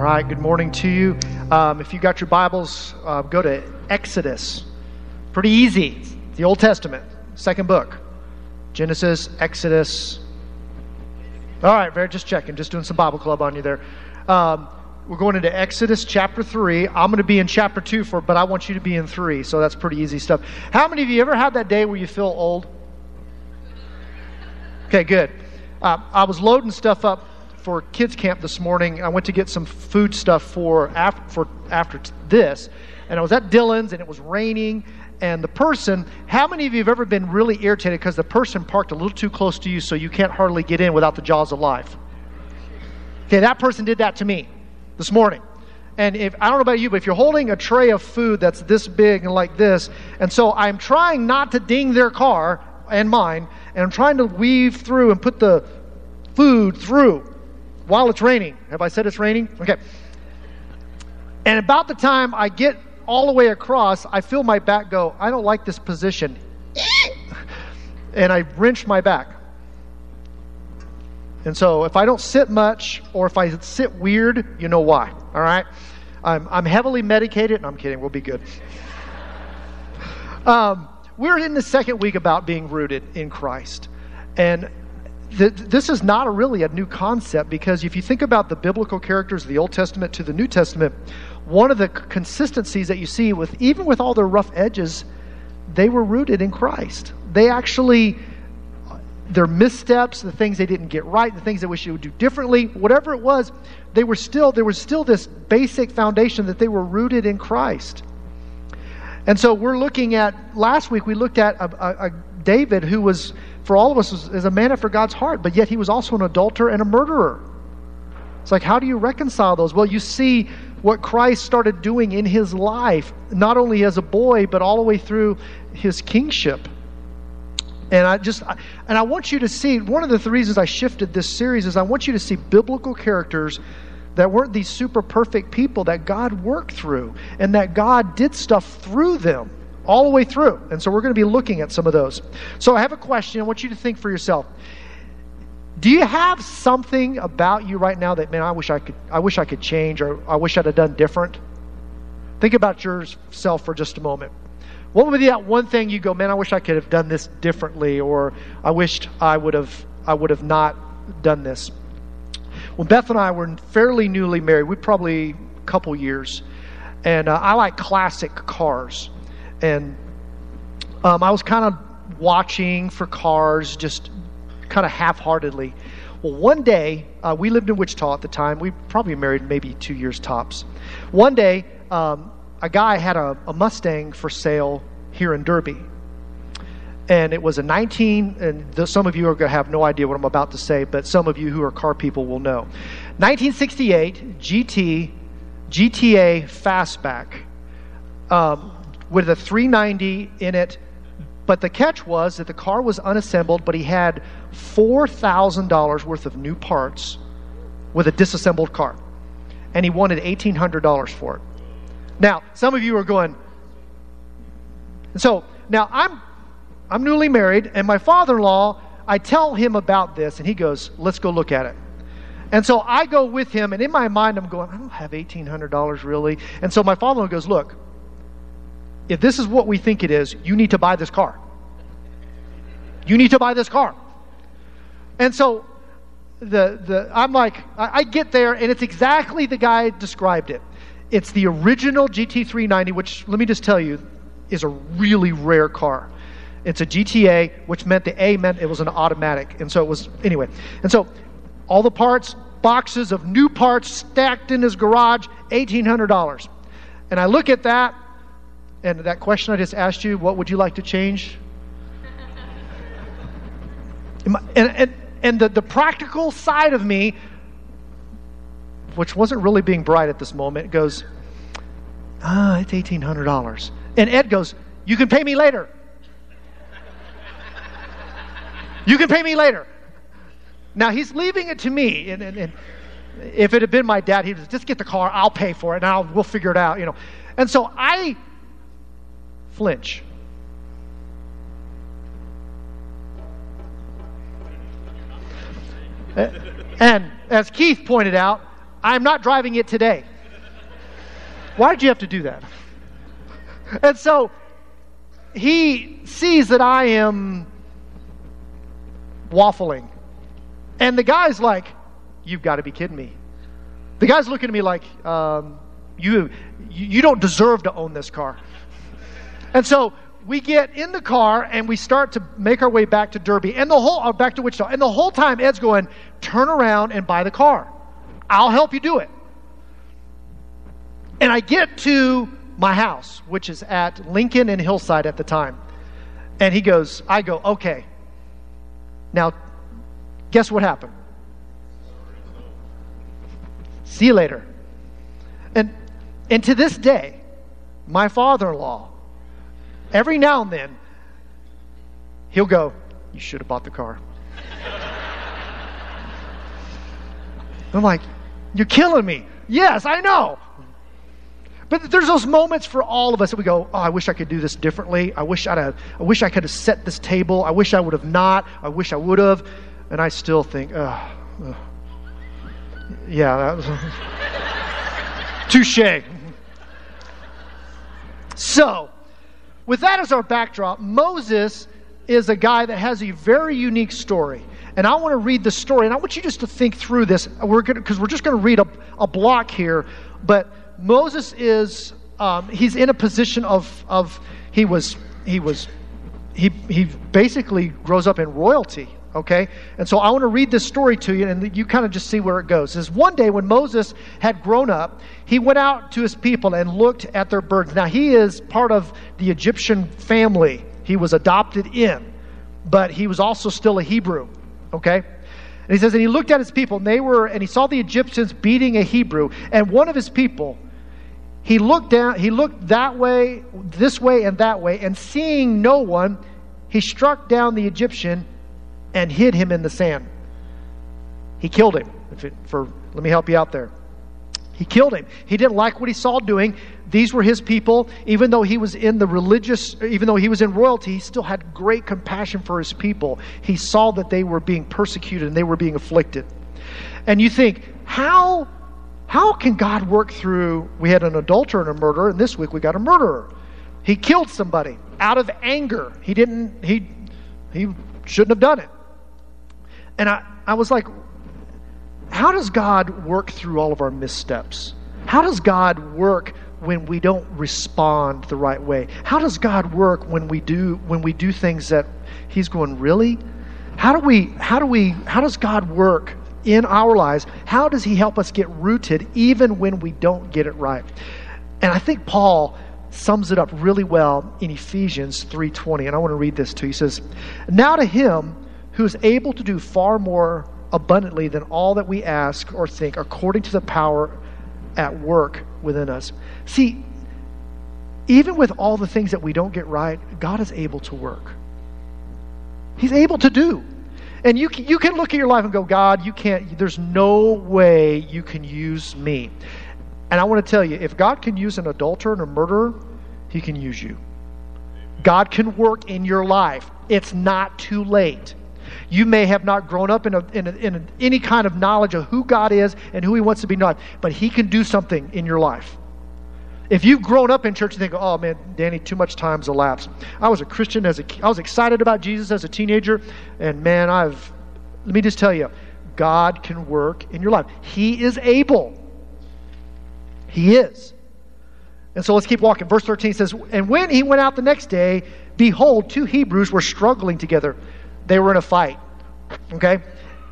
All right, good morning to you. Um, if you got your Bibles, uh, go to Exodus. Pretty easy. It's the Old Testament, second book. Genesis, Exodus. All right, very just checking, just doing some Bible club on you there. Um, we're going into Exodus chapter 3. I'm going to be in chapter 2 for but I want you to be in 3. So that's pretty easy stuff. How many of you ever had that day where you feel old? Okay, good. Uh, I was loading stuff up for kids camp this morning. I went to get some food stuff for after, for after this, and I was at Dillon's and it was raining. And the person, how many of you have ever been really irritated because the person parked a little too close to you so you can't hardly get in without the jaws of life? Okay, that person did that to me this morning. And if I don't know about you, but if you're holding a tray of food that's this big and like this, and so I'm trying not to ding their car and mine, and I'm trying to weave through and put the food through while it's raining. Have I said it's raining? Okay. And about the time I get all the way across, I feel my back go, I don't like this position. and I wrench my back. And so if I don't sit much or if I sit weird, you know why. All right? I'm, I'm heavily medicated. No, I'm kidding. We'll be good. Um, we're in the second week about being rooted in Christ. And th- this is not a really a new concept because if you think about the biblical characters of the Old Testament to the New Testament, one of the consistencies that you see with even with all their rough edges, they were rooted in Christ. They actually uh, their missteps, the things they didn't get right, the things they wish they would do differently, whatever it was, they were still there was still this basic foundation that they were rooted in Christ. And so we're looking at last week we looked at a, a, a David who was for all of us was, is a man after God's heart, but yet he was also an adulterer and a murderer. It's like, how do you reconcile those? Well, you see what Christ started doing in his life, not only as a boy, but all the way through his kingship. And I just, and I want you to see, one of the reasons I shifted this series is I want you to see biblical characters that weren't these super perfect people that God worked through and that God did stuff through them all the way through. And so we're going to be looking at some of those. So I have a question. I want you to think for yourself. Do you have something about you right now that man, I wish I could I wish I could change or I wish I'd have done different? Think about yourself for just a moment. What would be that one thing you go, man, I wish I could have done this differently, or I wished I would have I would have not done this. When Beth and I were fairly newly married, we probably a couple years, and uh, I like classic cars and um, I was kind of watching for cars, just kind of half-heartedly. Well, one day uh, we lived in Wichita at the time. We probably married maybe two years tops. One day, um, a guy had a, a Mustang for sale here in Derby, and it was a 19 and the, some of you are going to have no idea what i'm about to say but some of you who are car people will know 1968 gt gta fastback um, with a 390 in it. But the catch was that the car was unassembled, but he had $4,000 worth of new parts with a disassembled car. And he wanted $1,800 for it. Now, some of you are going, so now I'm, I'm newly married, and my father in law, I tell him about this, and he goes, let's go look at it. And so I go with him, and in my mind, I'm going, I don't have $1,800 really. And so my father in law goes, Look, if this is what we think it is, you need to buy this car. You need to buy this car. And so the, the, I'm like, I, I get there, and it's exactly the guy described it. It's the original GT390, which, let me just tell you, is a really rare car. It's a GTA, which meant the A meant it was an automatic. And so it was, anyway. And so all the parts, boxes of new parts stacked in his garage, $1,800. And I look at that, and that question I just asked you, what would you like to change? and, and, and the, the practical side of me, which wasn't really being bright at this moment, goes, ah, it's $1,800. And Ed goes, you can pay me later. you can pay me later. Now he's leaving it to me. And, and, and if it had been my dad, he'd just get the car, I'll pay for it, and I'll, we'll figure it out, you know. And so I flinch. And as Keith pointed out, I'm not driving it today. Why did you have to do that? And so he sees that I am waffling. And the guy's like, You've got to be kidding me. The guy's looking at me like, um, you, you don't deserve to own this car. And so we get in the car and we start to make our way back to Derby and the whole, uh, back to Wichita. And the whole time Ed's going, turn around and buy the car. I'll help you do it. And I get to my house, which is at Lincoln and Hillside at the time. And he goes, I go, okay. Now, guess what happened? See you later. And, and to this day, my father in law, every now and then, he'll go, You should have bought the car. I'm like, You're killing me. Yes, I know. But there's those moments for all of us that we go, oh, I wish I could do this differently. I wish I'd have, I wish I could have set this table. I wish I would have not. I wish I would have. And I still think, oh, oh. yeah, that was touche. So, with that as our backdrop, Moses is a guy that has a very unique story. And I want to read the story, and I want you just to think through this. We're because we're just going to read a, a block here, but Moses is um, he's in a position of of he was he was he he basically grows up in royalty. Okay, and so I want to read this story to you, and you kind of just see where it goes. Says one day when Moses had grown up, he went out to his people and looked at their burdens. Now he is part of the Egyptian family; he was adopted in, but he was also still a Hebrew. Okay, and he says, and he looked at his people, and they were, and he saw the Egyptians beating a Hebrew, and one of his people he looked down, he looked that way, this way, and that way, and seeing no one, he struck down the Egyptian and hid him in the sand. He killed him. It, for let me help you out there. He killed him. He didn't like what he saw doing. These were his people. Even though he was in the religious, even though he was in royalty, he still had great compassion for his people. He saw that they were being persecuted and they were being afflicted. And you think, how how can God work through? We had an adulterer and a murderer, and this week we got a murderer. He killed somebody out of anger. He didn't, he, he shouldn't have done it. And I, I was like, how does God work through all of our missteps? How does God work when we don't respond the right way? How does God work when we do when we do things that He's going, really? How do we how do we how does God work in our lives, how does he help us get rooted even when we don't get it right? And I think Paul sums it up really well in Ephesians 3:20 and I want to read this to you. He says, "Now to him who is able to do far more abundantly than all that we ask or think according to the power at work within us." See, even with all the things that we don't get right, God is able to work. He's able to do. And you, you can look at your life and go, God, you can't, there's no way you can use me. And I want to tell you, if God can use an adulterer and a murderer, he can use you. God can work in your life. It's not too late. You may have not grown up in, a, in, a, in a, any kind of knowledge of who God is and who He wants to be known, but He can do something in your life. If you've grown up in church and think, oh man, Danny, too much time's elapsed. I was a Christian as a, I was excited about Jesus as a teenager, and man, I've, let me just tell you, God can work in your life. He is able. He is. And so let's keep walking. Verse 13 says, And when he went out the next day, behold, two Hebrews were struggling together. They were in a fight. Okay?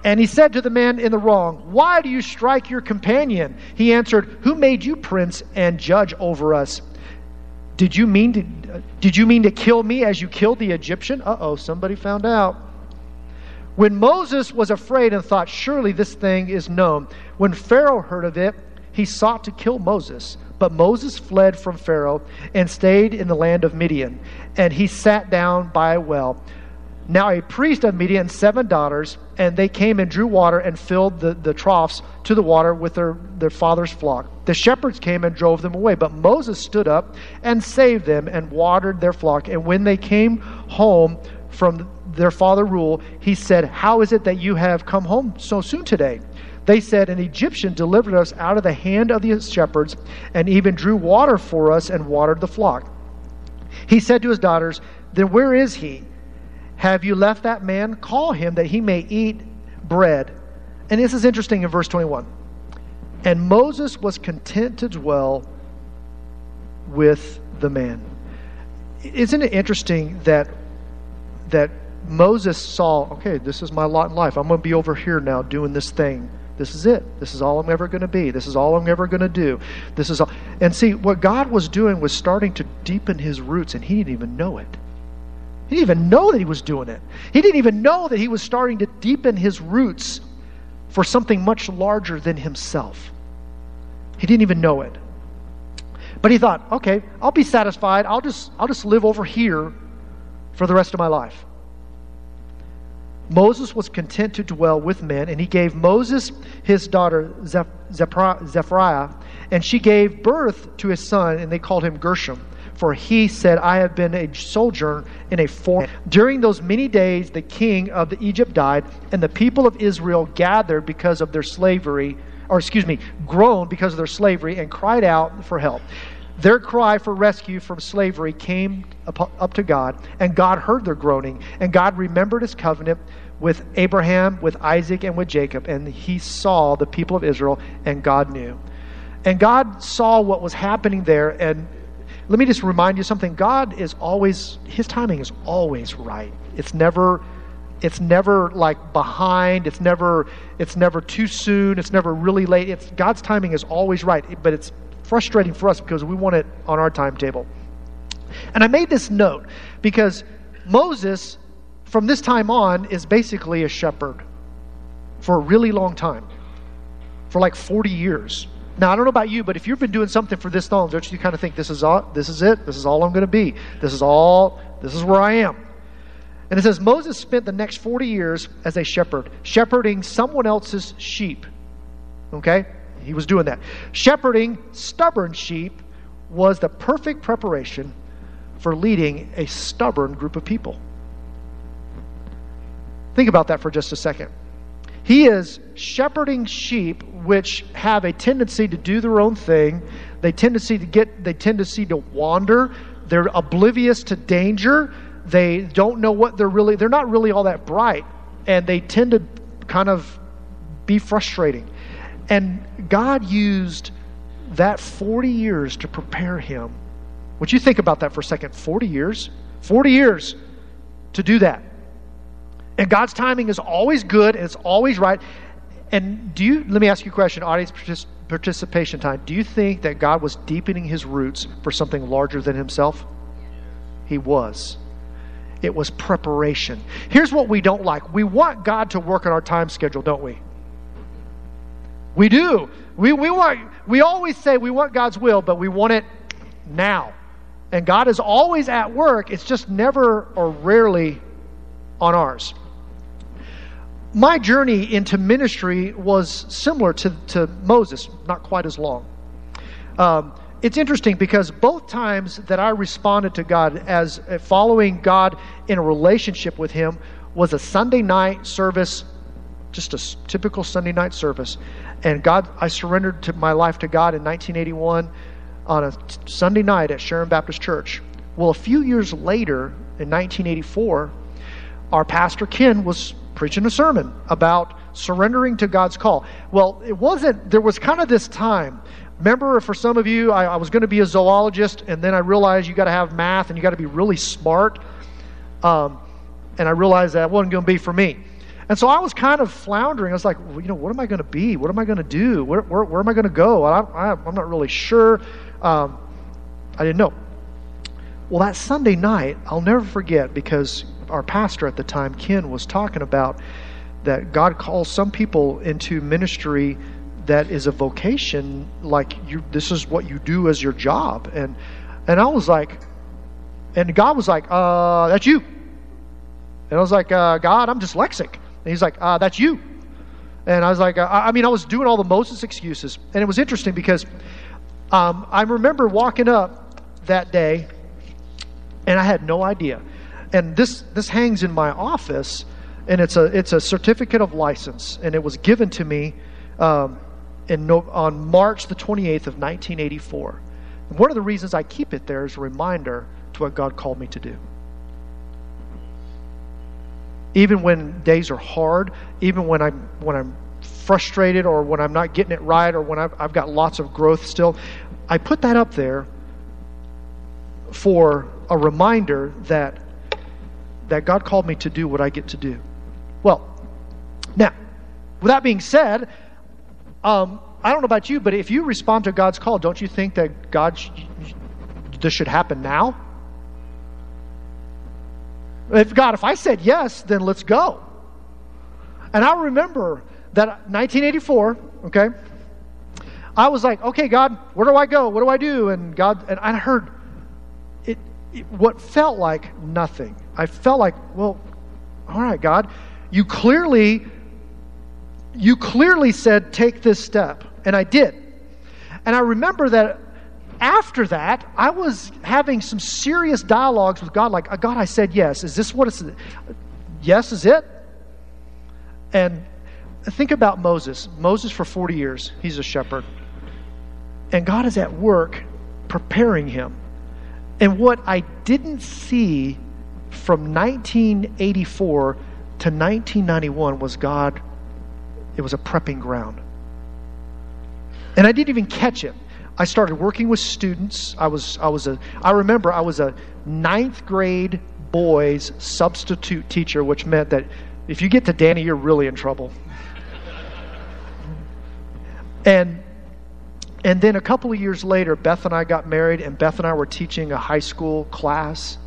And he said to the man in the wrong, Why do you strike your companion? He answered, Who made you prince and judge over us? Did you mean to, did you mean to kill me as you killed the Egyptian? Uh oh, somebody found out. When Moses was afraid and thought, Surely this thing is known, when Pharaoh heard of it, he sought to kill Moses. But Moses fled from Pharaoh and stayed in the land of Midian. And he sat down by a well. Now a priest of Midian, seven daughters, and they came and drew water and filled the, the troughs to the water with their, their father's flock. The shepherds came and drove them away, but Moses stood up and saved them and watered their flock. And when they came home from their father Reuel, he said, How is it that you have come home so soon today? They said, An Egyptian delivered us out of the hand of the shepherds, and even drew water for us and watered the flock. He said to his daughters, Then where is he? Have you left that man? Call him that he may eat bread. And this is interesting in verse 21. And Moses was content to dwell with the man. Isn't it interesting that that Moses saw, okay, this is my lot in life. I'm going to be over here now doing this thing. This is it. This is all I'm ever going to be. This is all I'm ever going to do. This is all. And see, what God was doing was starting to deepen his roots, and he didn't even know it. He didn't even know that he was doing it. He didn't even know that he was starting to deepen his roots for something much larger than himself. He didn't even know it. But he thought, okay, I'll be satisfied. I'll just, I'll just live over here for the rest of my life. Moses was content to dwell with men, and he gave Moses his daughter Zephriah, and she gave birth to his son, and they called him Gershom. For he said, I have been a sojourner in a foreign. During those many days, the king of the Egypt died, and the people of Israel gathered because of their slavery, or excuse me, groaned because of their slavery, and cried out for help. Their cry for rescue from slavery came up, up to God, and God heard their groaning, and God remembered his covenant with Abraham, with Isaac, and with Jacob, and he saw the people of Israel, and God knew. And God saw what was happening there, and let me just remind you something. God is always, his timing is always right. It's never it's never like behind it's never it's never too soon it's never really late it's god's timing is always right but it's frustrating for us because we want it on our timetable. And I made this note because Moses, from this time on, is basically a shepherd for a really long time, for like 40 years. Now, I don't know about you, but if you've been doing something for this long, don't you kind of think this is all, this is it? This is all I'm going to be. This is all, this is where I am. And it says Moses spent the next 40 years as a shepherd, shepherding someone else's sheep. Okay? He was doing that. Shepherding stubborn sheep was the perfect preparation for leading a stubborn group of people. Think about that for just a second. He is shepherding sheep which have a tendency to do their own thing. They tendency to get they tendency to wander. They're oblivious to danger. They don't know what they're really they're not really all that bright and they tend to kind of be frustrating. And God used that 40 years to prepare him. Would you think about that for a second? 40 years? 40 years to do that. And God's timing is always good and it's always right. And do you, let me ask you a question, audience participation time. Do you think that God was deepening his roots for something larger than himself? He was. It was preparation. Here's what we don't like we want God to work on our time schedule, don't we? We do. We, we, want, we always say we want God's will, but we want it now. And God is always at work, it's just never or rarely on ours. My journey into ministry was similar to, to Moses, not quite as long. Um, it's interesting because both times that I responded to God as uh, following God in a relationship with Him was a Sunday night service, just a typical Sunday night service. And God, I surrendered to my life to God in 1981 on a Sunday night at Sharon Baptist Church. Well, a few years later, in 1984, our pastor Ken was preaching a sermon about surrendering to God's call. Well, it wasn't, there was kind of this time. Remember, for some of you, I, I was going to be a zoologist, and then I realized you got to have math and you got to be really smart. Um, and I realized that wasn't going to be for me. And so I was kind of floundering. I was like, well, you know, what am I going to be? What am I going to do? Where, where, where, am I going to go? I, am not really sure. Um, I didn't know. Well, that Sunday night, I'll never forget because our pastor at the time, Ken, was talking about that God calls some people into ministry that is a vocation, like you. This is what you do as your job, and and I was like, and God was like, uh, "That's you." And I was like, uh, "God, I'm dyslexic." And he's like, uh, That's you. And I was like, uh, I mean, I was doing all the Moses excuses. And it was interesting because um, I remember walking up that day and I had no idea. And this, this hangs in my office and it's a, it's a certificate of license. And it was given to me um, in no, on March the 28th of 1984. And one of the reasons I keep it there is a reminder to what God called me to do. Even when days are hard, even when I'm when I'm frustrated or when I'm not getting it right or when I've, I've got lots of growth still, I put that up there for a reminder that that God called me to do what I get to do. Well, now, with that being said, um, I don't know about you, but if you respond to God's call, don't you think that God sh- this should happen now? If God, if I said yes, then let's go. And I remember that 1984, okay, I was like, okay, God, where do I go? What do I do? And God, and I heard what felt like nothing. I felt like, well, all right, God, you clearly, you clearly said take this step, and I did. And I remember that after that, I was having some serious dialogues with God, like, uh, God, I said yes. Is this what it's? Yes, is it? And think about Moses. Moses, for 40 years, he's a shepherd. And God is at work preparing him. And what I didn't see from 1984 to 1991 was God, it was a prepping ground. And I didn't even catch it. I started working with students. I was, I was a, I remember I was a ninth grade boys substitute teacher, which meant that if you get to Danny, you're really in trouble. And and then a couple of years later, Beth and I got married, and Beth and I were teaching a high school class.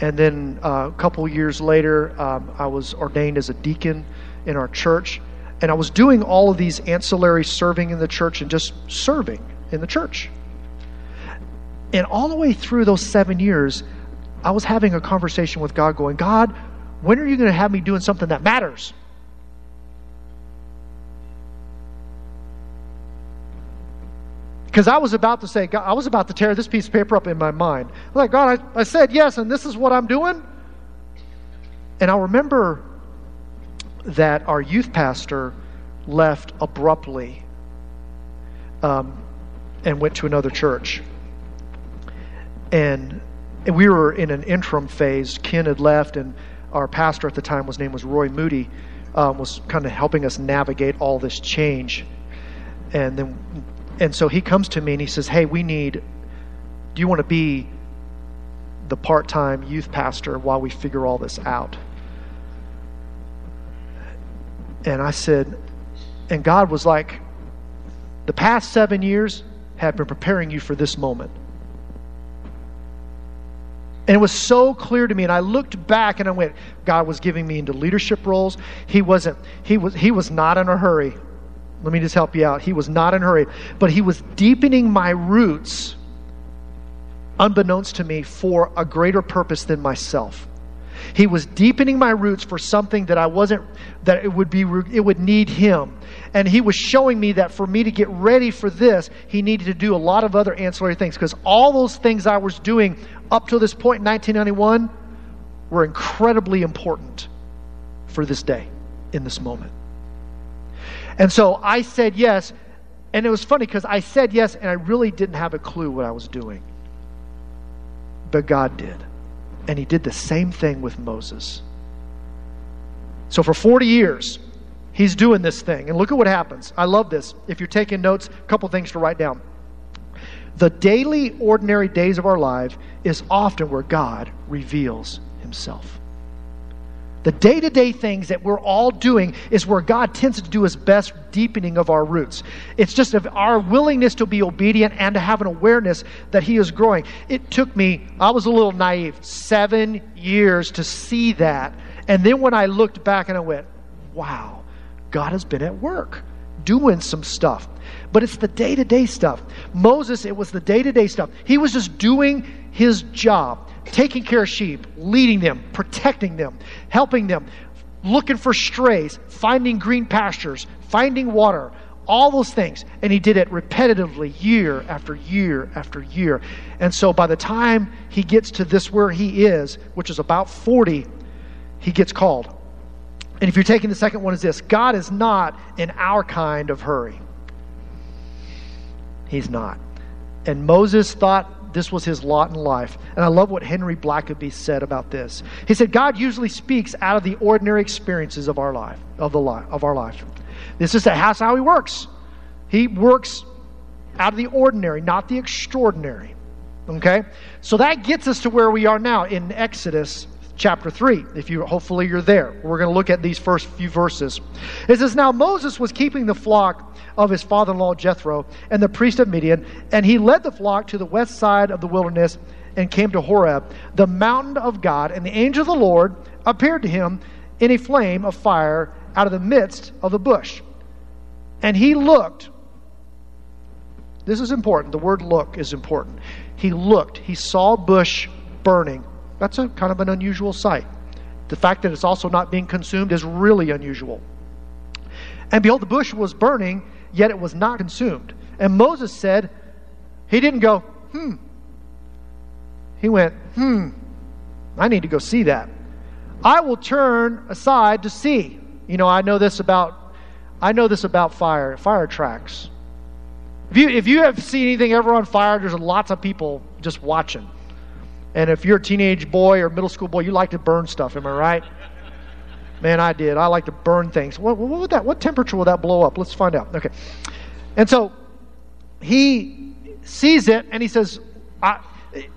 And then uh, a couple of years later, um, I was ordained as a deacon in our church. And I was doing all of these ancillary serving in the church and just serving in the church. And all the way through those seven years, I was having a conversation with God, going, God, when are you going to have me doing something that matters? Because I was about to say, God, I was about to tear this piece of paper up in my mind. I'm like, God, I, I said yes, and this is what I'm doing. And I remember that our youth pastor left abruptly um, and went to another church. And, we were in an interim phase. Ken had left, and our pastor at the time, his name was Roy Moody, um, was kind of helping us navigate all this change. And then and so he comes to me and he says, Hey, we need, do you want to be the part time youth pastor while we figure all this out? And I said, and God was like, the past seven years have been preparing you for this moment. And it was so clear to me. And I looked back and I went, God was giving me into leadership roles. He wasn't, he was, he was not in a hurry. Let me just help you out. He was not in a hurry, but he was deepening my roots, unbeknownst to me, for a greater purpose than myself. He was deepening my roots for something that I wasn't, that it would be, it would need him. And he was showing me that for me to get ready for this, he needed to do a lot of other ancillary things because all those things I was doing up to this point in 1991 were incredibly important for this day, in this moment. And so I said yes. And it was funny because I said yes and I really didn't have a clue what I was doing. But God did. And He did the same thing with Moses. So for 40 years, He's doing this thing. And look at what happens. I love this. If you're taking notes, a couple things to write down. The daily, ordinary days of our life is often where God reveals Himself. The day to day things that we're all doing is where God tends to do his best deepening of our roots. It's just of our willingness to be obedient and to have an awareness that he is growing. It took me, I was a little naive, seven years to see that. And then when I looked back and I went, wow, God has been at work doing some stuff. But it's the day to day stuff. Moses, it was the day to day stuff. He was just doing his job taking care of sheep, leading them, protecting them, helping them, looking for strays, finding green pastures, finding water, all those things. And he did it repetitively, year after year after year. And so by the time he gets to this where he is, which is about 40, he gets called. And if you're taking the second one, is this God is not in our kind of hurry. He's not. And Moses thought this was his lot in life. And I love what Henry Blackaby said about this. He said, God usually speaks out of the ordinary experiences of our life, of the life of our life. This is that's how he works. He works out of the ordinary, not the extraordinary. Okay? So that gets us to where we are now in Exodus chapter 3 if you hopefully you're there. We're going to look at these first few verses. It says now moses was keeping the flock of his father-in-law jethro and the priest of midian and he led the flock to the west side of the wilderness and came to horeb the mountain of god and the angel of the lord appeared to him in a flame of fire out of the midst of the bush. And he looked. This is important. The word look is important. He looked. He saw bush burning that's a kind of an unusual sight. The fact that it's also not being consumed is really unusual. And behold, the bush was burning, yet it was not consumed. And Moses said, he didn't go, hmm. He went, hmm, I need to go see that. I will turn aside to see. You know, I know this about I know this about fire. Fire tracks. If you if you have seen anything ever on fire, there's lots of people just watching. And if you're a teenage boy or middle school boy, you like to burn stuff, am I right? Man, I did. I like to burn things. What, what would that? What temperature will that blow up? Let's find out. Okay. And so he sees it and he says, I,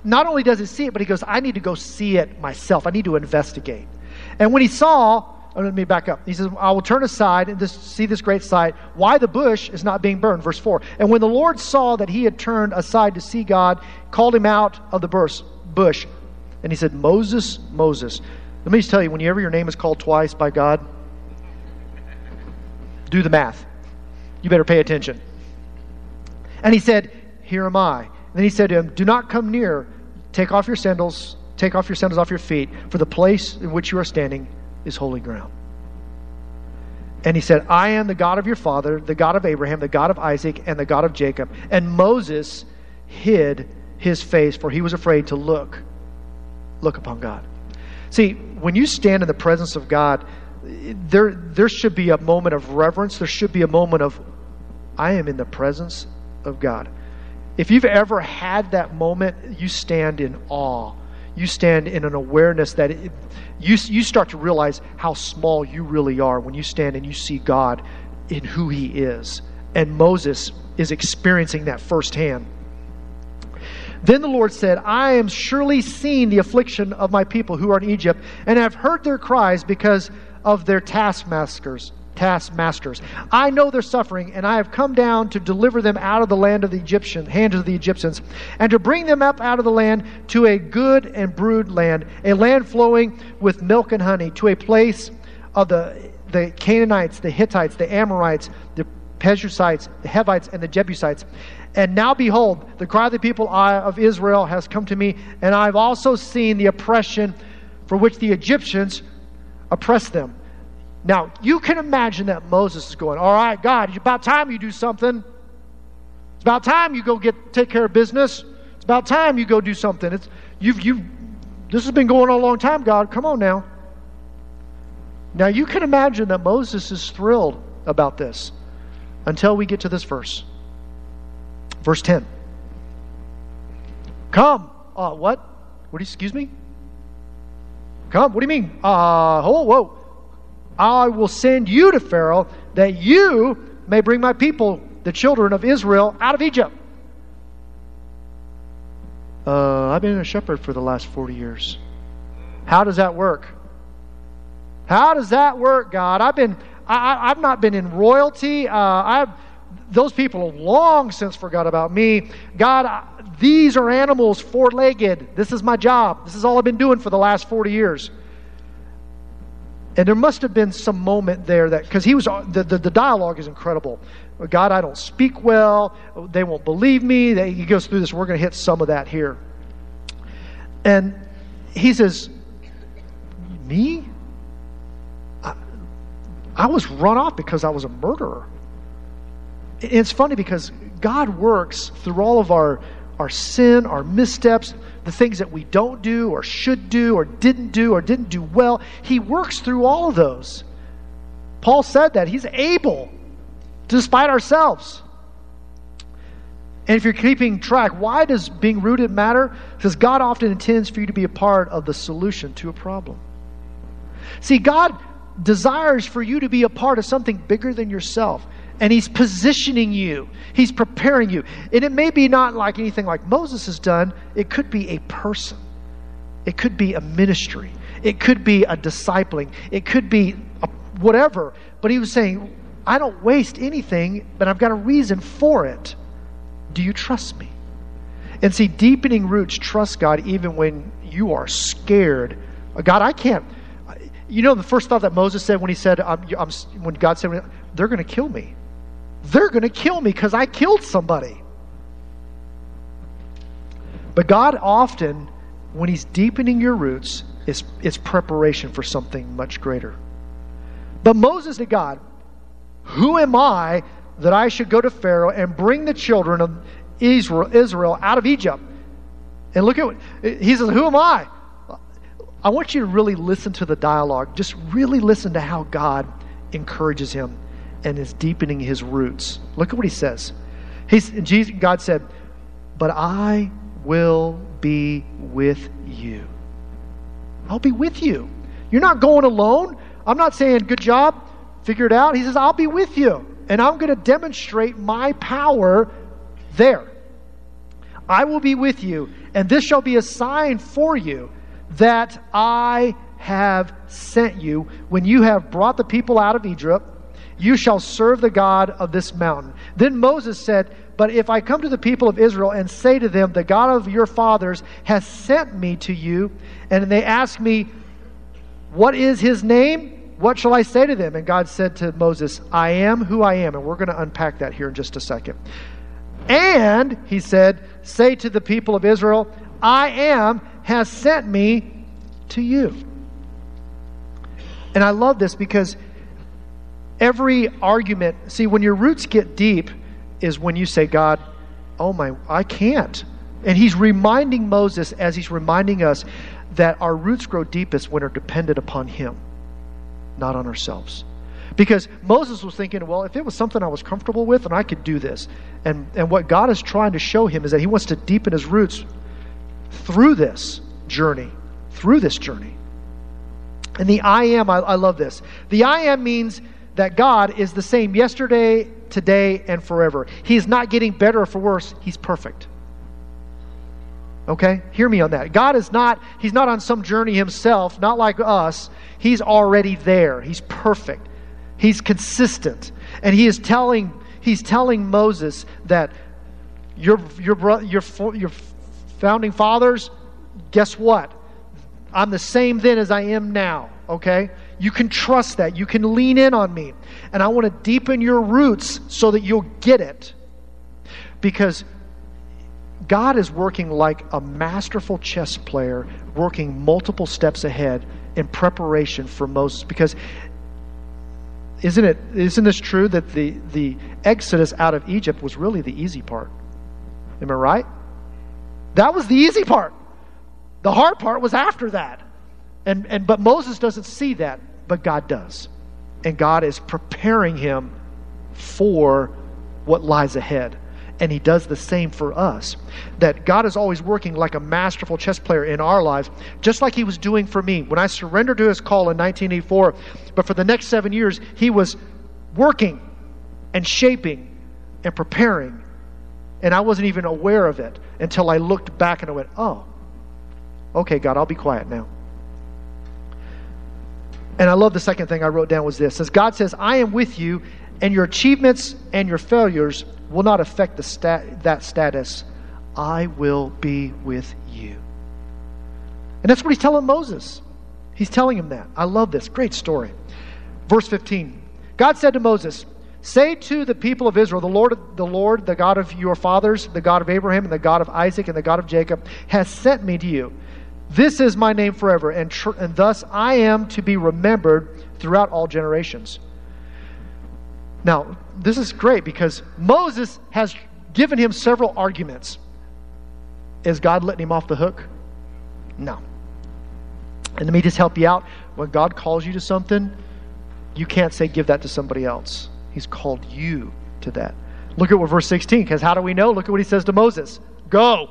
not only does he see it, but he goes, I need to go see it myself. I need to investigate. And when he saw, oh, let me back up. He says, I will turn aside and just see this great sight, why the bush is not being burned. Verse 4. And when the Lord saw that he had turned aside to see God, called him out of the bush bush. And he said, Moses, Moses. Let me just tell you, whenever your name is called twice by God, do the math. You better pay attention. And he said, Here am I. And then he said to him, Do not come near. Take off your sandals, take off your sandals off your feet, for the place in which you are standing is holy ground. And he said, I am the God of your father, the God of Abraham, the God of Isaac, and the God of Jacob. And Moses hid his face, for he was afraid to look look upon God. See, when you stand in the presence of God, there there should be a moment of reverence. There should be a moment of I am in the presence of God. If you've ever had that moment, you stand in awe. You stand in an awareness that it, you, you start to realize how small you really are when you stand and you see God in who He is. And Moses is experiencing that firsthand. Then the Lord said, I am surely seeing the affliction of my people who are in Egypt, and have heard their cries because of their taskmasters. Taskmasters. I know their suffering, and I have come down to deliver them out of the land of the Egyptians, hand of the Egyptians, and to bring them up out of the land to a good and brood land, a land flowing with milk and honey, to a place of the the Canaanites, the Hittites, the Amorites, the Perizzites, the Hivites, and the Jebusites. And now behold, the cry of the people of Israel has come to me, and I've also seen the oppression for which the Egyptians oppress them. Now, you can imagine that Moses is going, All right, God, it's about time you do something. It's about time you go get take care of business. It's about time you go do something. It's you've you this has been going on a long time, God. Come on now. Now you can imagine that Moses is thrilled about this until we get to this verse. Verse 10. Come. Uh, what? What do you, excuse me? Come. What do you mean? Uh, oh, whoa. I will send you to Pharaoh that you may bring my people, the children of Israel, out of Egypt. Uh, I've been a shepherd for the last 40 years. How does that work? How does that work, God? I've been, I, have not been in royalty. Uh, I've, those people have long since forgot about me. God, these are animals, four legged. This is my job. This is all I've been doing for the last 40 years. And there must have been some moment there that, because he was, the, the, the, dialogue is incredible. God, I don't speak well. They won't believe me. They, he goes through this. We're going to hit some of that here. And he says, Me? I, I was run off because I was a murderer it's funny because God works through all of our, our sin, our missteps, the things that we don't do or should do or didn't do or didn't do well. He works through all of those Paul said that. He's able, despite ourselves. And if you're keeping track, why does being rooted matter? Because God often intends for you to be a part of the solution to a problem. See, God desires for you to be a part of something bigger than yourself. And He's positioning you, He's preparing you. And it may be not like anything like Moses has done, it could be a person, it could be a ministry, it could be a discipling, it could be a whatever. But He was saying, I don't waste anything, but I've got a reason for it. Do you trust me? And see, deepening roots trust God even when you are scared. Uh, God, I can't. You know, the first thought that Moses said when he said, I'm, I'm, when God said, they're going to kill me. They're going to kill me because I killed somebody. But God often, when He's deepening your roots, is, is preparation for something much greater. But Moses to God, Who am I that I should go to Pharaoh and bring the children of Israel, Israel out of Egypt. And look at what he says, Who am I? I want you to really listen to the dialogue. Just really listen to how God encourages him and is deepening his roots. Look at what he says. He's, Jesus, God said, But I will be with you. I'll be with you. You're not going alone. I'm not saying, Good job, figure it out. He says, I'll be with you and I'm going to demonstrate my power there. I will be with you, and this shall be a sign for you that I have sent you. When you have brought the people out of Egypt, you shall serve the God of this mountain. Then Moses said, But if I come to the people of Israel and say to them, The God of your fathers has sent me to you, and they ask me, What is his name? What shall I say to them? And God said to Moses, I am who I am. And we're going to unpack that here in just a second. And, he said, say to the people of Israel, I am has sent me to you. And I love this because every argument, see, when your roots get deep, is when you say, God, oh my, I can't. And he's reminding Moses, as he's reminding us, that our roots grow deepest when are dependent upon him not on ourselves. Because Moses was thinking, well, if it was something I was comfortable with, and I could do this. And, and what God is trying to show him is that he wants to deepen his roots through this journey, through this journey. And the I am, I, I love this. The I am means that God is the same yesterday, today, and forever. He is not getting better or for worse, He's perfect. Okay? Hear me on that. God is not, He's not on some journey Himself, not like us. He's already there. He's perfect. He's consistent. And he is telling, he's telling Moses that your, your, your, your founding fathers, guess what? I'm the same then as I am now, okay? You can trust that. You can lean in on me. And I want to deepen your roots so that you'll get it. Because God is working like a masterful chess player, working multiple steps ahead in preparation for Moses because isn't it isn't this true that the the exodus out of Egypt was really the easy part? Am I right? That was the easy part. The hard part was after that. And and but Moses doesn't see that, but God does. And God is preparing him for what lies ahead and he does the same for us. That God is always working like a masterful chess player in our lives, just like he was doing for me. When I surrendered to his call in 1984, but for the next seven years, he was working and shaping and preparing. And I wasn't even aware of it until I looked back and I went, oh, okay, God, I'll be quiet now. And I love the second thing I wrote down was this. As God says, I am with you, and your achievements and your failures will not affect the stat, that status. I will be with you. And that's what he's telling Moses. He's telling him that. I love this. Great story. Verse 15 God said to Moses, Say to the people of Israel, the Lord, the Lord, the God of your fathers, the God of Abraham, and the God of Isaac, and the God of Jacob, has sent me to you. This is my name forever, and, tr- and thus I am to be remembered throughout all generations. Now, this is great because Moses has given him several arguments. Is God letting him off the hook? No. And let me just help you out. When God calls you to something, you can't say, give that to somebody else. He's called you to that. Look at what verse 16, because how do we know? Look at what he says to Moses Go.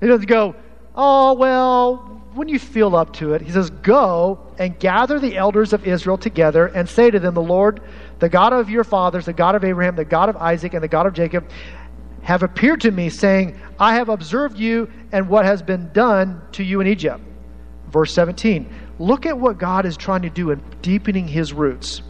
He doesn't go, oh, well, when you feel up to it. He says, Go and gather the elders of Israel together and say to them, The Lord, the God of your fathers, the God of Abraham, the God of Isaac, and the God of Jacob, have appeared to me, saying, I have observed you and what has been done to you in Egypt. Verse 17. Look at what God is trying to do in deepening his roots.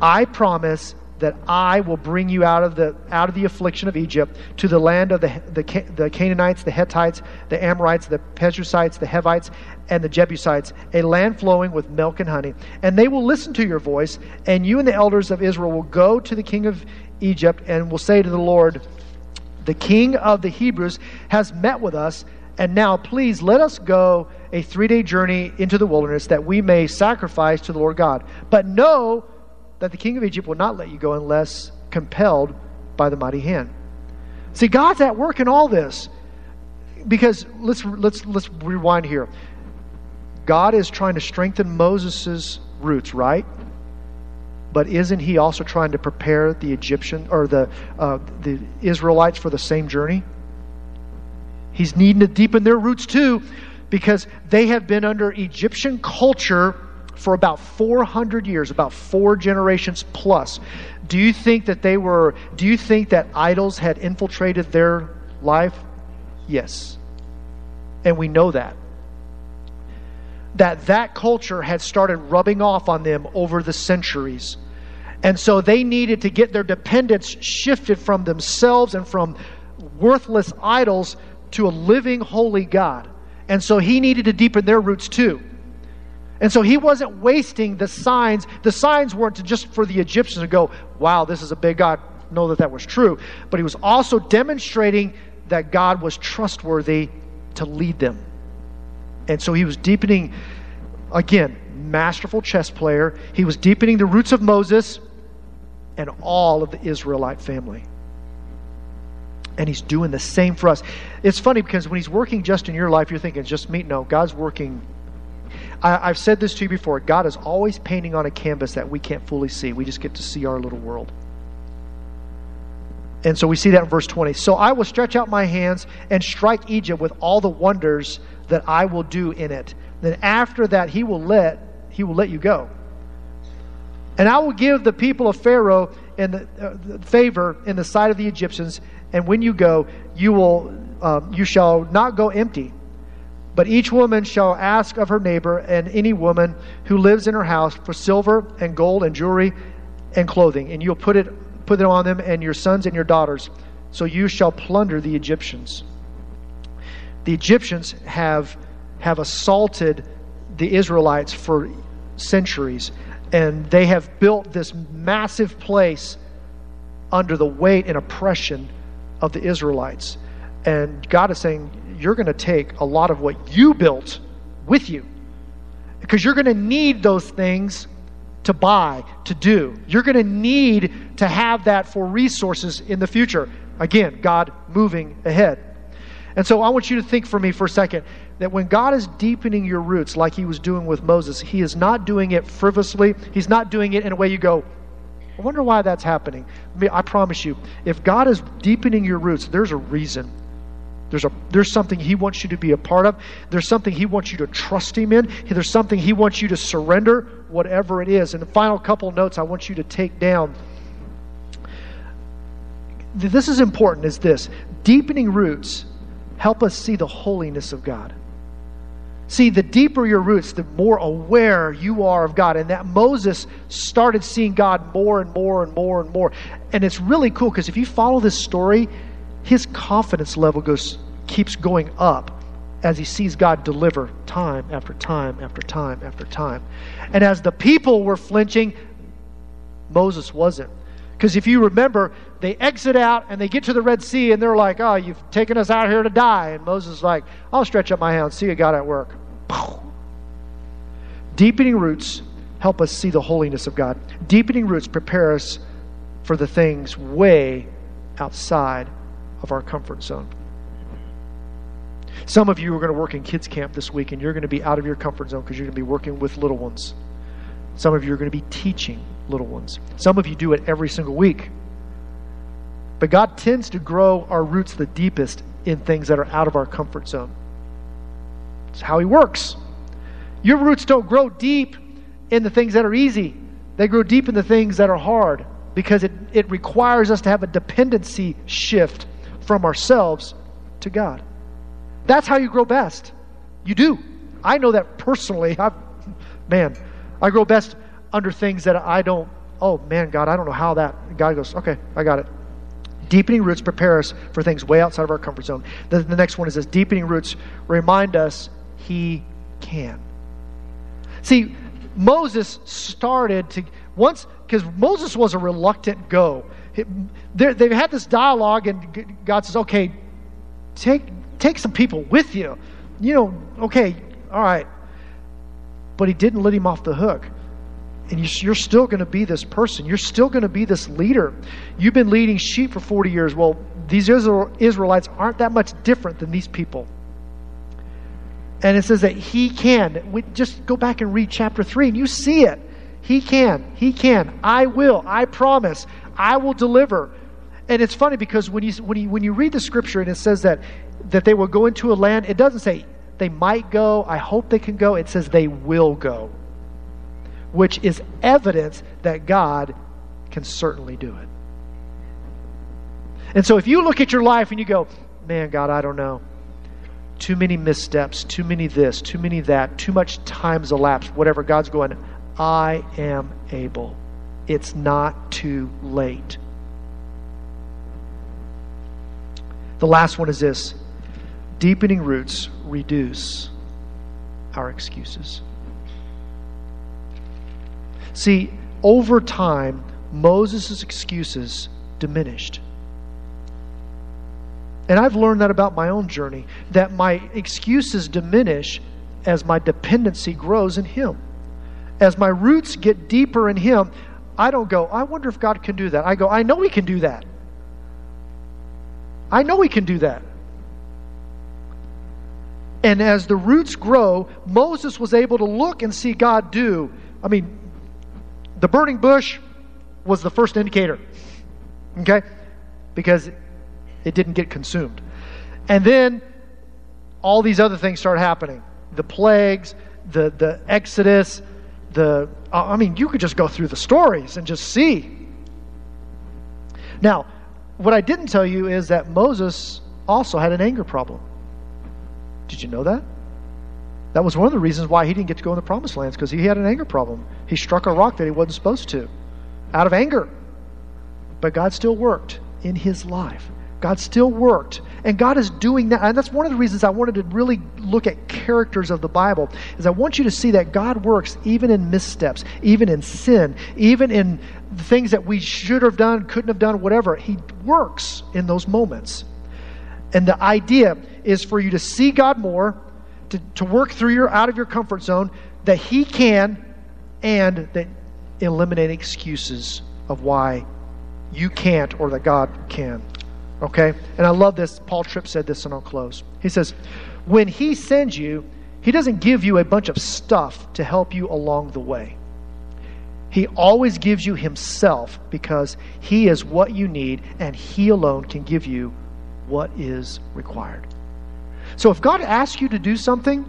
I promise that I will bring you out of the out of the affliction of Egypt to the land of the, the, the Canaanites, the Hittites, the Amorites, the Perizzites, the Hivites, and the Jebusites, a land flowing with milk and honey. And they will listen to your voice, and you and the elders of Israel will go to the king of Egypt and will say to the Lord, The king of the Hebrews has met with us, and now please let us go a three day journey into the wilderness that we may sacrifice to the Lord God. But know that the king of Egypt will not let you go unless compelled by the mighty hand. See, God's at work in all this. Because let's let's let's rewind here. God is trying to strengthen Moses' roots, right? But isn't he also trying to prepare the Egyptian or the uh, the Israelites for the same journey? He's needing to deepen their roots too, because they have been under Egyptian culture for about 400 years, about four generations plus. Do you think that they were, do you think that idols had infiltrated their life? Yes. And we know that. That that culture had started rubbing off on them over the centuries. And so they needed to get their dependence shifted from themselves and from worthless idols to a living, holy God. And so he needed to deepen their roots too. And so he wasn't wasting the signs. The signs weren't just for the Egyptians to go, wow, this is a big God, know that that was true. But he was also demonstrating that God was trustworthy to lead them. And so he was deepening, again, masterful chess player. He was deepening the roots of Moses and all of the Israelite family. And he's doing the same for us. It's funny because when he's working just in your life, you're thinking, just me. No, God's working I, have said this to you before God is always painting on a canvas that we can't fully see. We just get to see our little world. And so we see that in verse 20. So I will stretch out my hands and strike Egypt with all the wonders that I will do in it. Then after that he will let he will let you go. And I will give the people of Pharaoh in the, uh, favor in the sight of the Egyptians. And when you go, you will um, you shall not go empty. But each woman shall ask of her neighbor and any woman who lives in her house for silver and gold and jewelry and clothing, and you'll put it put it on them and your sons and your daughters. So you shall plunder the Egyptians. The Egyptians have have assaulted the Israelites for centuries, and they have built this massive place under the weight and oppression of the Israelites. And God is saying, you're going to take a lot of what you built with you because you're going to need those things to buy, to do. You're going to need to have that for resources in the future. Again, God moving ahead. And so I want you to think for me for a second that when God is deepening your roots like he was doing with Moses, he is not doing it frivolously. He's not doing it in a way you go, I wonder why that's happening. I, mean, I promise you, if God is deepening your roots, there's a reason. There's, a, there's something He wants you to be a part of. There's something He wants you to trust Him in. There's something He wants you to surrender, whatever it is. And the final couple notes I want you to take down. This is important, is this. Deepening roots help us see the holiness of God. See, the deeper your roots, the more aware you are of God. And that Moses started seeing God more and more and more and more. And it's really cool because if you follow this story, his confidence level goes keeps going up as he sees God deliver time after time after time after time. And as the people were flinching, Moses wasn't. Because if you remember, they exit out and they get to the Red Sea and they're like, Oh, you've taken us out here to die. And Moses is like, I'll stretch up my hand, see you God at work. Deepening roots help us see the holiness of God. Deepening roots prepare us for the things way outside of our comfort zone. Some of you are going to work in kids' camp this week, and you're going to be out of your comfort zone because you're going to be working with little ones. Some of you are going to be teaching little ones. Some of you do it every single week. But God tends to grow our roots the deepest in things that are out of our comfort zone. It's how He works. Your roots don't grow deep in the things that are easy, they grow deep in the things that are hard because it, it requires us to have a dependency shift from ourselves to God. That's how you grow best. You do. I know that personally. I, man, I grow best under things that I don't, oh man, God, I don't know how that. God goes, okay, I got it. Deepening roots prepare us for things way outside of our comfort zone. The, the next one is this deepening roots remind us He can. See, Moses started to, once, because Moses was a reluctant go. They've had this dialogue, and God says, okay, take, take some people with you. You know, okay, all right. But he didn't let him off the hook. And you're still going to be this person. You're still going to be this leader. You've been leading sheep for 40 years. Well, these Israelites aren't that much different than these people. And it says that he can. We just go back and read chapter 3 and you see it. He can. He can. I will. I promise. I will deliver. And it's funny because when you, when you, when you read the scripture and it says that, that they will go into a land, it doesn't say they might go, I hope they can go. It says they will go, which is evidence that God can certainly do it. And so if you look at your life and you go, man, God, I don't know. Too many missteps, too many this, too many that, too much time's elapsed, whatever. God's going, I am able. It's not too late. The last one is this deepening roots reduce our excuses. See, over time, Moses' excuses diminished. And I've learned that about my own journey, that my excuses diminish as my dependency grows in Him. As my roots get deeper in Him, I don't go, I wonder if God can do that. I go, I know He can do that. I know He can do that. And as the roots grow, Moses was able to look and see God do. I mean, the burning bush was the first indicator, okay? Because it didn't get consumed. And then all these other things start happening the plagues, the, the Exodus, the. I mean, you could just go through the stories and just see. Now, what I didn't tell you is that Moses also had an anger problem. Did you know that? That was one of the reasons why he didn't get to go in the promised lands because he had an anger problem. He struck a rock that he wasn't supposed to out of anger. But God still worked in his life. God still worked. And God is doing that. And that's one of the reasons I wanted to really look at characters of the Bible, is I want you to see that God works even in missteps, even in sin, even in things that we should have done, couldn't have done, whatever. He works in those moments. And the idea is for you to see God more, to, to work through your out of your comfort zone, that He can, and that eliminate excuses of why you can't or that God can. Okay? And I love this. Paul Tripp said this, and I'll close. He says, When he sends you, he doesn't give you a bunch of stuff to help you along the way. He always gives you himself because he is what you need, and he alone can give you what is required. So if God asks you to do something,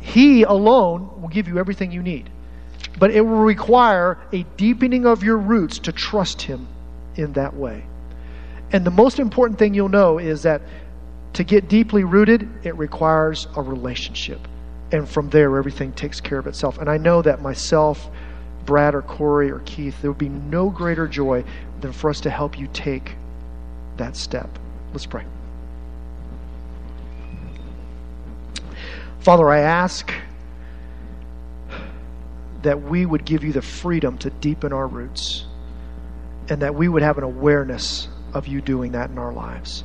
he alone will give you everything you need. But it will require a deepening of your roots to trust him in that way. And the most important thing you'll know is that to get deeply rooted, it requires a relationship. And from there, everything takes care of itself. And I know that myself, Brad or Corey or Keith, there would be no greater joy than for us to help you take that step. Let's pray. Father, I ask that we would give you the freedom to deepen our roots and that we would have an awareness of you doing that in our lives.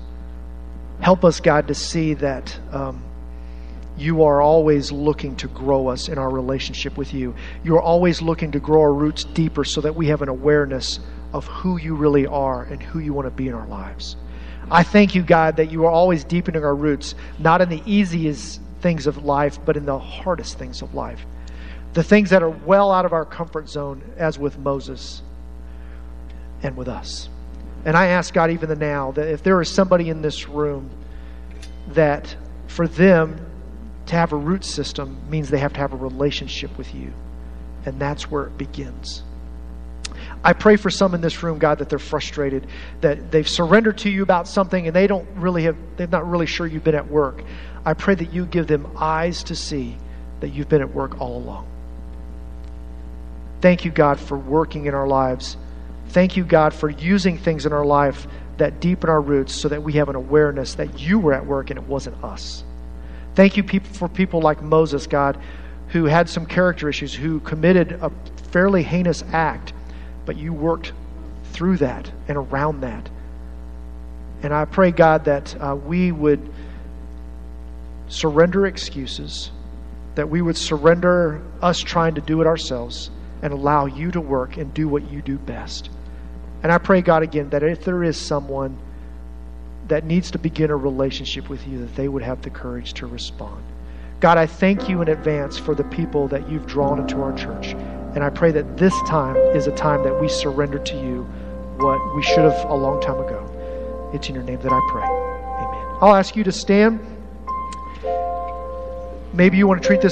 Help us, God, to see that um, you are always looking to grow us in our relationship with you. You are always looking to grow our roots deeper so that we have an awareness of who you really are and who you want to be in our lives. I thank you, God, that you are always deepening our roots, not in the easiest things of life, but in the hardest things of life. the things that are well out of our comfort zone, as with Moses and with us. And I ask God, even the now, that if there is somebody in this room that for them to have a root system means they have to have a relationship with you. And that's where it begins. I pray for some in this room, God, that they're frustrated, that they've surrendered to you about something and they don't really have, they're not really sure you've been at work. I pray that you give them eyes to see that you've been at work all along. Thank you, God, for working in our lives. Thank you, God, for using things in our life that deepen our roots so that we have an awareness that you were at work and it wasn't us. Thank you people for people like Moses, God, who had some character issues, who committed a fairly heinous act, but you worked through that and around that. And I pray, God, that uh, we would surrender excuses, that we would surrender us trying to do it ourselves and allow you to work and do what you do best. And I pray, God, again, that if there is someone that needs to begin a relationship with you, that they would have the courage to respond. God, I thank you in advance for the people that you've drawn into our church. And I pray that this time is a time that we surrender to you what we should have a long time ago. It's in your name that I pray. Amen. I'll ask you to stand. Maybe you want to treat this